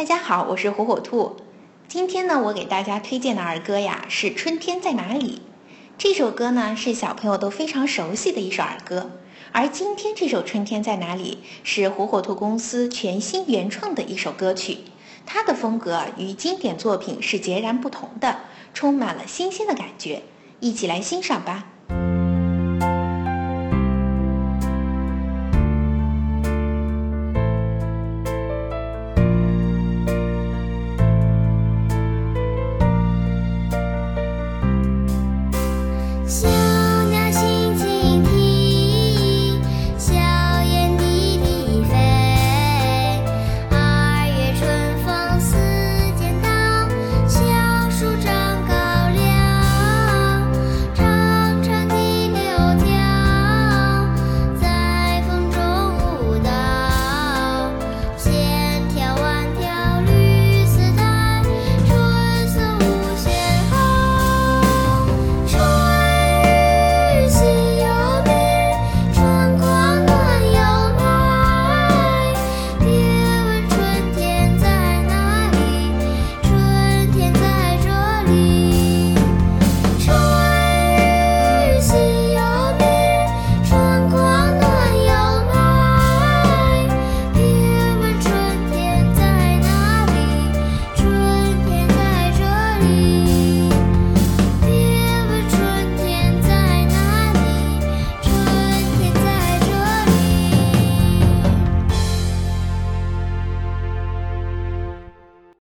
大家好，我是火火兔。今天呢，我给大家推荐的儿歌呀是《春天在哪里》。这首歌呢是小朋友都非常熟悉的一首儿歌。而今天这首《春天在哪里》是火火兔公司全新原创的一首歌曲，它的风格与经典作品是截然不同的，充满了新鲜的感觉。一起来欣赏吧。See